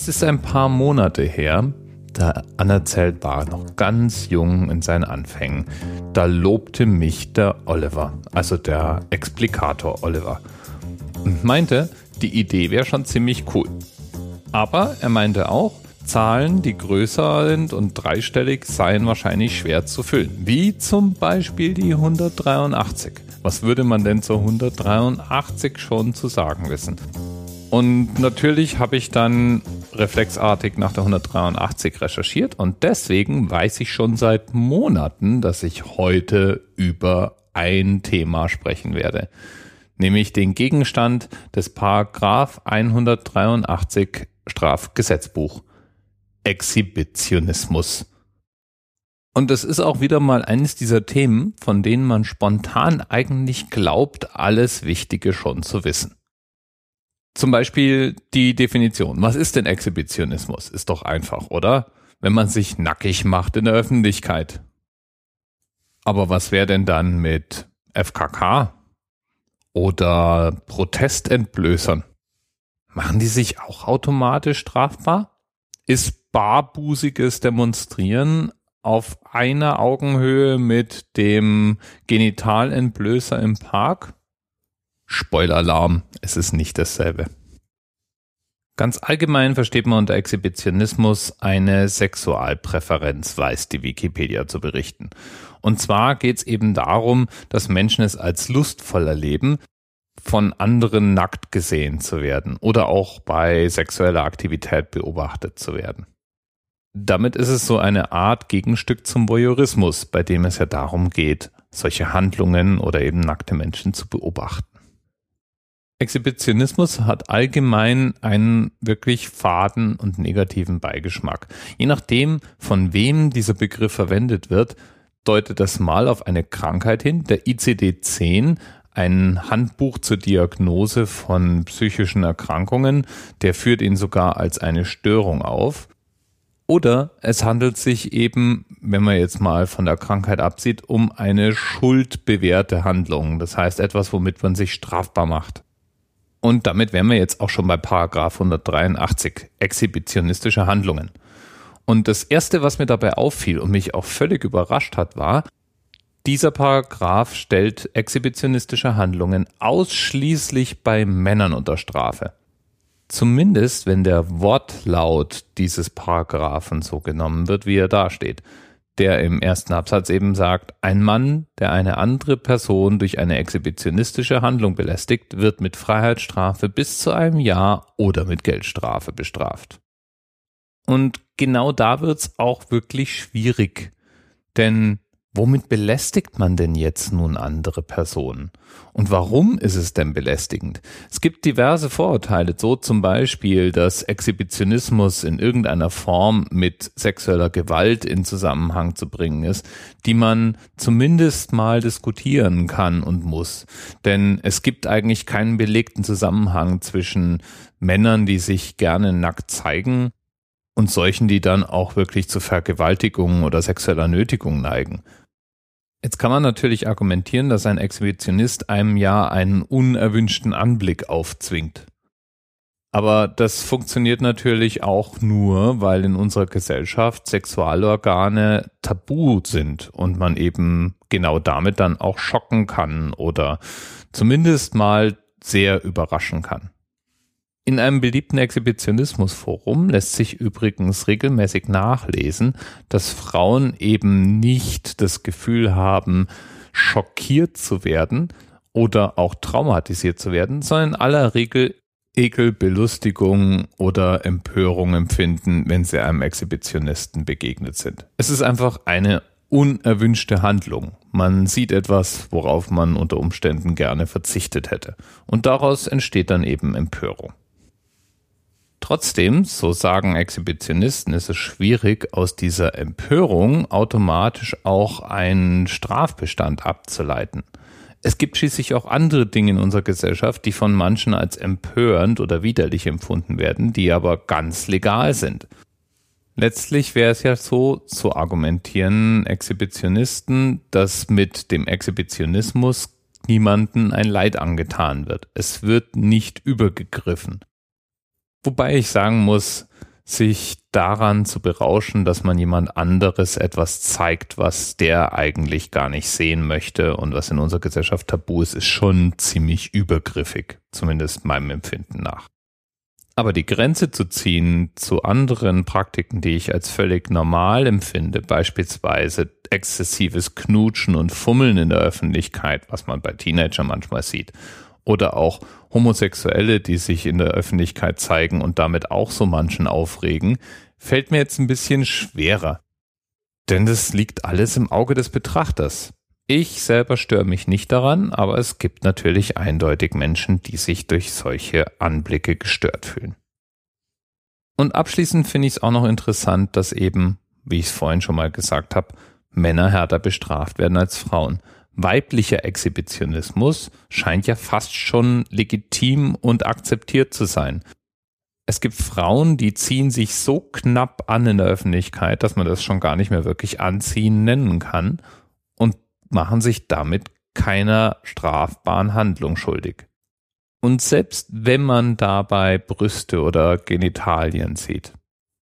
Es ist ein paar Monate her, da Anerzählt war noch ganz jung in seinen Anfängen. Da lobte mich der Oliver, also der Explikator Oliver, und meinte, die Idee wäre schon ziemlich cool. Aber er meinte auch, Zahlen, die größer sind und dreistellig, seien wahrscheinlich schwer zu füllen. Wie zum Beispiel die 183. Was würde man denn zur 183 schon zu sagen wissen? Und natürlich habe ich dann reflexartig nach der 183 recherchiert und deswegen weiß ich schon seit Monaten, dass ich heute über ein Thema sprechen werde, nämlich den Gegenstand des Paragraph 183 Strafgesetzbuch. Exhibitionismus. Und es ist auch wieder mal eines dieser Themen, von denen man spontan eigentlich glaubt, alles Wichtige schon zu wissen. Zum Beispiel die Definition. Was ist denn Exhibitionismus? Ist doch einfach, oder? Wenn man sich nackig macht in der Öffentlichkeit. Aber was wäre denn dann mit FKK oder Protestentblößern? Machen die sich auch automatisch strafbar? Ist barbusiges Demonstrieren auf einer Augenhöhe mit dem Genitalentblößer im Park? Spoiler-Alarm, es ist nicht dasselbe. Ganz allgemein versteht man unter Exhibitionismus eine Sexualpräferenz, weiß die Wikipedia zu berichten. Und zwar geht es eben darum, dass Menschen es als lustvoll erleben, von anderen nackt gesehen zu werden oder auch bei sexueller Aktivität beobachtet zu werden. Damit ist es so eine Art Gegenstück zum Voyeurismus, bei dem es ja darum geht, solche Handlungen oder eben nackte Menschen zu beobachten. Exhibitionismus hat allgemein einen wirklich faden und negativen Beigeschmack. Je nachdem, von wem dieser Begriff verwendet wird, deutet das mal auf eine Krankheit hin. Der ICD-10, ein Handbuch zur Diagnose von psychischen Erkrankungen, der führt ihn sogar als eine Störung auf. Oder es handelt sich eben, wenn man jetzt mal von der Krankheit absieht, um eine schuldbewährte Handlung. Das heißt etwas, womit man sich strafbar macht. Und damit wären wir jetzt auch schon bei Paragraph 183, exhibitionistische Handlungen. Und das erste, was mir dabei auffiel und mich auch völlig überrascht hat, war, dieser Paragraph stellt exhibitionistische Handlungen ausschließlich bei Männern unter Strafe. Zumindest, wenn der Wortlaut dieses Paragraphen so genommen wird, wie er dasteht der im ersten Absatz eben sagt, ein Mann, der eine andere Person durch eine exhibitionistische Handlung belästigt, wird mit Freiheitsstrafe bis zu einem Jahr oder mit Geldstrafe bestraft. Und genau da wird's auch wirklich schwierig, denn Womit belästigt man denn jetzt nun andere Personen? Und warum ist es denn belästigend? Es gibt diverse Vorurteile, so zum Beispiel, dass Exhibitionismus in irgendeiner Form mit sexueller Gewalt in Zusammenhang zu bringen ist, die man zumindest mal diskutieren kann und muss. Denn es gibt eigentlich keinen belegten Zusammenhang zwischen Männern, die sich gerne nackt zeigen, und solchen, die dann auch wirklich zu Vergewaltigungen oder sexueller Nötigung neigen. Jetzt kann man natürlich argumentieren, dass ein Exhibitionist einem ja einen unerwünschten Anblick aufzwingt. Aber das funktioniert natürlich auch nur, weil in unserer Gesellschaft Sexualorgane tabu sind und man eben genau damit dann auch schocken kann oder zumindest mal sehr überraschen kann. In einem beliebten Exhibitionismusforum lässt sich übrigens regelmäßig nachlesen, dass Frauen eben nicht das Gefühl haben, schockiert zu werden oder auch traumatisiert zu werden, sondern in aller Regel Ekel, Belustigung oder Empörung empfinden, wenn sie einem Exhibitionisten begegnet sind. Es ist einfach eine unerwünschte Handlung. Man sieht etwas, worauf man unter Umständen gerne verzichtet hätte. Und daraus entsteht dann eben Empörung. Trotzdem, so sagen Exhibitionisten, ist es schwierig, aus dieser Empörung automatisch auch einen Strafbestand abzuleiten. Es gibt schließlich auch andere Dinge in unserer Gesellschaft, die von manchen als empörend oder widerlich empfunden werden, die aber ganz legal sind. Letztlich wäre es ja so, so argumentieren Exhibitionisten, dass mit dem Exhibitionismus niemanden ein Leid angetan wird. Es wird nicht übergegriffen. Wobei ich sagen muss, sich daran zu berauschen, dass man jemand anderes etwas zeigt, was der eigentlich gar nicht sehen möchte und was in unserer Gesellschaft tabu ist, ist schon ziemlich übergriffig, zumindest meinem Empfinden nach. Aber die Grenze zu ziehen zu anderen Praktiken, die ich als völlig normal empfinde, beispielsweise exzessives Knutschen und Fummeln in der Öffentlichkeit, was man bei Teenagern manchmal sieht, oder auch Homosexuelle, die sich in der Öffentlichkeit zeigen und damit auch so manchen aufregen, fällt mir jetzt ein bisschen schwerer. Denn das liegt alles im Auge des Betrachters. Ich selber störe mich nicht daran, aber es gibt natürlich eindeutig Menschen, die sich durch solche Anblicke gestört fühlen. Und abschließend finde ich es auch noch interessant, dass eben, wie ich es vorhin schon mal gesagt habe, Männer härter bestraft werden als Frauen. Weiblicher Exhibitionismus scheint ja fast schon legitim und akzeptiert zu sein. Es gibt Frauen, die ziehen sich so knapp an in der Öffentlichkeit, dass man das schon gar nicht mehr wirklich anziehen nennen kann machen sich damit keiner strafbaren Handlung schuldig. Und selbst wenn man dabei Brüste oder Genitalien sieht,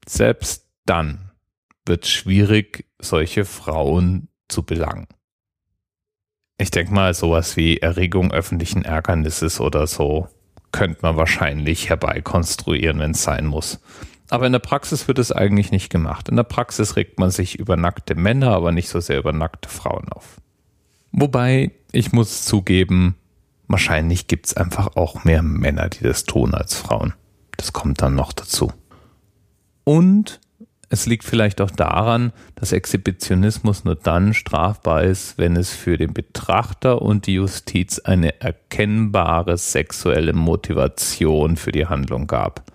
selbst dann wird es schwierig, solche Frauen zu belangen. Ich denke mal, sowas wie Erregung öffentlichen Ärgernisses oder so könnte man wahrscheinlich herbeikonstruieren, wenn es sein muss. Aber in der Praxis wird es eigentlich nicht gemacht. In der Praxis regt man sich über nackte Männer, aber nicht so sehr über nackte Frauen auf. Wobei, ich muss zugeben, wahrscheinlich gibt's einfach auch mehr Männer, die das tun als Frauen. Das kommt dann noch dazu. Und es liegt vielleicht auch daran, dass Exhibitionismus nur dann strafbar ist, wenn es für den Betrachter und die Justiz eine erkennbare sexuelle Motivation für die Handlung gab.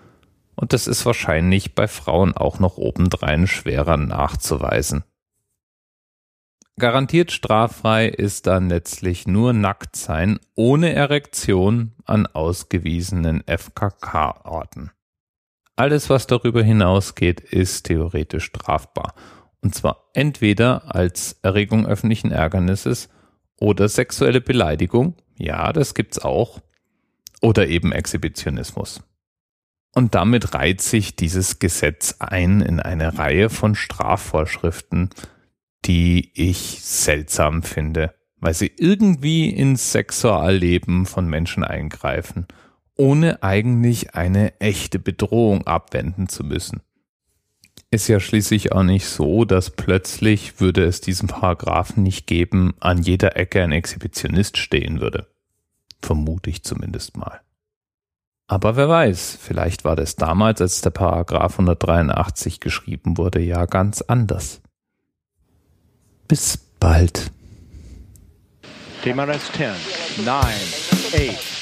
Und das ist wahrscheinlich bei Frauen auch noch obendrein schwerer nachzuweisen. Garantiert straffrei ist dann letztlich nur Nacktsein ohne Erektion an ausgewiesenen FKK-Orten. Alles, was darüber hinausgeht, ist theoretisch strafbar. Und zwar entweder als Erregung öffentlichen Ärgernisses oder sexuelle Beleidigung, ja, das gibt's auch, oder eben Exhibitionismus. Und damit reiht sich dieses Gesetz ein in eine Reihe von Strafvorschriften, die ich seltsam finde, weil sie irgendwie ins Sexualleben von Menschen eingreifen, ohne eigentlich eine echte Bedrohung abwenden zu müssen. Ist ja schließlich auch nicht so, dass plötzlich würde es diesen Paragraphen nicht geben, an jeder Ecke ein Exhibitionist stehen würde. Vermute ich zumindest mal. Aber wer weiß, vielleicht war das damals, als der Paragraph 183 geschrieben wurde, ja ganz anders. Bis bald. TMRS 10, 9, 8.